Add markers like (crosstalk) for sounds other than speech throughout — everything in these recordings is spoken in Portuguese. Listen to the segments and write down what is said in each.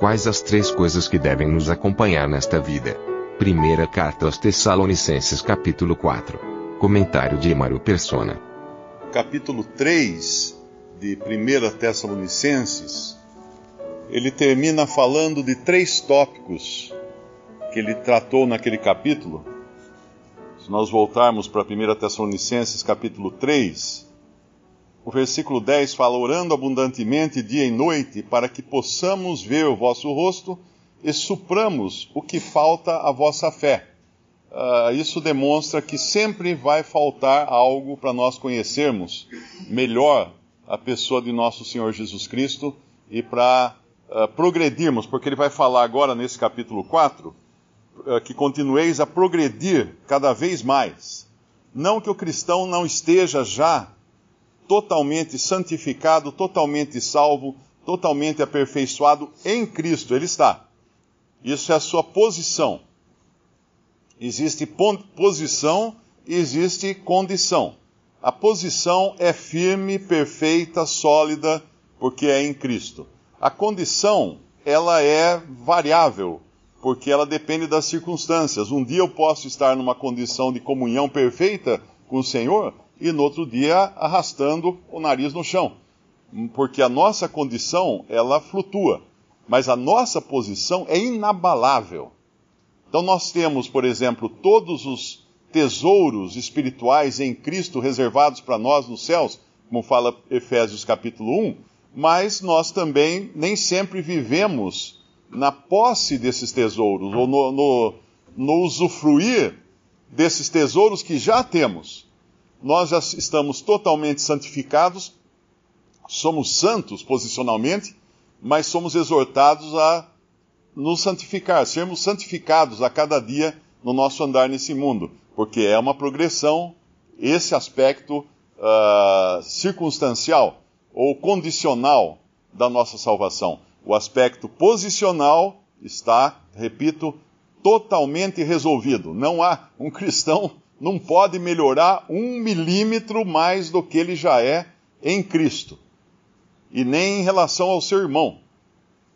Quais as três coisas que devem nos acompanhar nesta vida? Primeira Carta aos Tessalonicenses capítulo 4. Comentário de Emaro Persona. Capítulo 3 de 1 Tessalonicenses, ele termina falando de três tópicos que ele tratou naquele capítulo. Se nós voltarmos para 1 Tessalonicenses capítulo 3, o versículo 10 fala: Orando abundantemente dia e noite, para que possamos ver o vosso rosto e supramos o que falta à vossa fé. Uh, isso demonstra que sempre vai faltar algo para nós conhecermos melhor a pessoa de nosso Senhor Jesus Cristo e para uh, progredirmos, porque ele vai falar agora nesse capítulo 4 uh, que continueis a progredir cada vez mais. Não que o cristão não esteja já totalmente santificado, totalmente salvo, totalmente aperfeiçoado em Cristo. Ele está. Isso é a sua posição. Existe posição e existe condição. A posição é firme, perfeita, sólida, porque é em Cristo. A condição, ela é variável, porque ela depende das circunstâncias. Um dia eu posso estar numa condição de comunhão perfeita com o Senhor, e no outro dia arrastando o nariz no chão. Porque a nossa condição, ela flutua, mas a nossa posição é inabalável. Então nós temos, por exemplo, todos os tesouros espirituais em Cristo reservados para nós nos céus, como fala Efésios capítulo 1, mas nós também nem sempre vivemos na posse desses tesouros, ou no, no, no usufruir desses tesouros que já temos nós já estamos totalmente santificados, somos santos posicionalmente, mas somos exortados a nos santificar, sermos santificados a cada dia no nosso andar nesse mundo, porque é uma progressão, esse aspecto uh, circunstancial ou condicional da nossa salvação. O aspecto posicional está, repito, totalmente resolvido. Não há um (laughs) cristão não pode melhorar um milímetro mais do que ele já é em Cristo. E nem em relação ao seu irmão.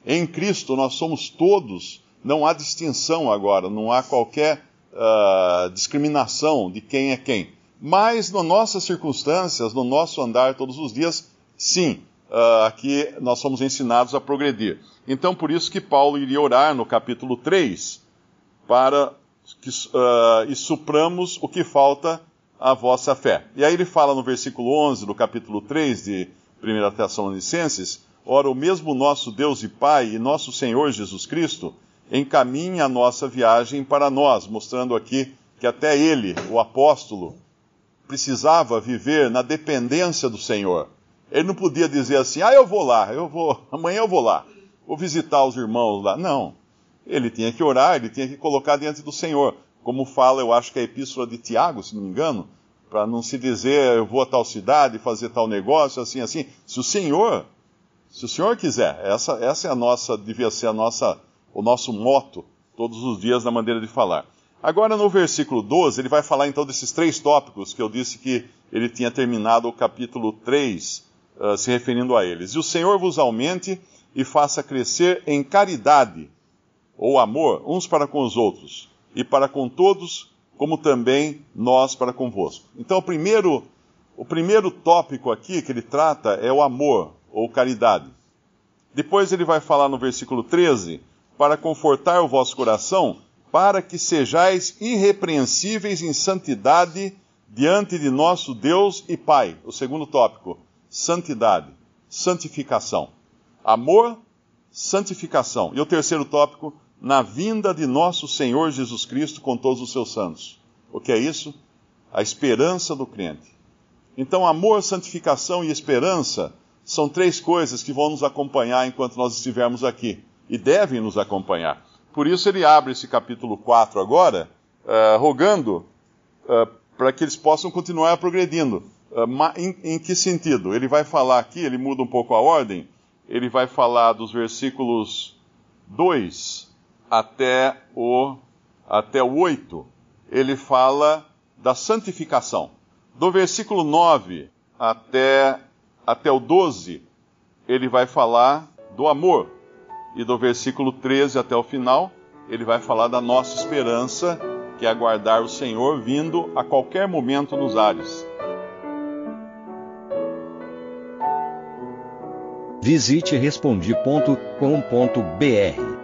Em Cristo nós somos todos, não há distinção agora, não há qualquer uh, discriminação de quem é quem. Mas nas nossas circunstâncias, no nosso andar todos os dias, sim, uh, aqui nós somos ensinados a progredir. Então, por isso que Paulo iria orar no capítulo 3 para que, uh, e supramos o que falta à vossa fé. E aí ele fala no versículo 11 do capítulo 3 de 1 Tessalonicenses: Ora, o mesmo nosso Deus e Pai e nosso Senhor Jesus Cristo encaminha a nossa viagem para nós, mostrando aqui que até ele, o apóstolo, precisava viver na dependência do Senhor. Ele não podia dizer assim: "Ah, eu vou lá, eu vou, (laughs) amanhã eu vou lá, vou visitar os irmãos lá". Não ele tinha que orar, ele tinha que colocar diante do Senhor. Como fala, eu acho que é a epístola de Tiago, se não me engano, para não se dizer eu vou a tal cidade fazer tal negócio, assim, assim. Se o Senhor, se o Senhor quiser, essa, essa é a nossa, devia ser a nossa, o nosso moto todos os dias na maneira de falar. Agora no versículo 12, ele vai falar então desses três tópicos que eu disse que ele tinha terminado o capítulo 3, uh, se referindo a eles. E o Senhor vos aumente e faça crescer em caridade ou amor uns para com os outros, e para com todos, como também nós para convosco. Então, o primeiro, o primeiro tópico aqui que ele trata é o amor, ou caridade. Depois ele vai falar no versículo 13, para confortar o vosso coração, para que sejais irrepreensíveis em santidade diante de nosso Deus e Pai. O segundo tópico, santidade, santificação. Amor, santificação. E o terceiro tópico, na vinda de nosso Senhor Jesus Cristo com todos os seus santos. O que é isso? A esperança do crente. Então, amor, santificação e esperança são três coisas que vão nos acompanhar enquanto nós estivermos aqui e devem nos acompanhar. Por isso ele abre esse capítulo 4 agora, uh, rogando uh, para que eles possam continuar progredindo. Uh, em, em que sentido? Ele vai falar aqui, ele muda um pouco a ordem, ele vai falar dos versículos 2 até o, até o 8, ele fala da santificação. Do versículo 9 até, até o 12, ele vai falar do amor e do versículo 13 até o final, ele vai falar da nossa esperança, que é aguardar o Senhor vindo a qualquer momento nos ares. Visite respondi.com.br.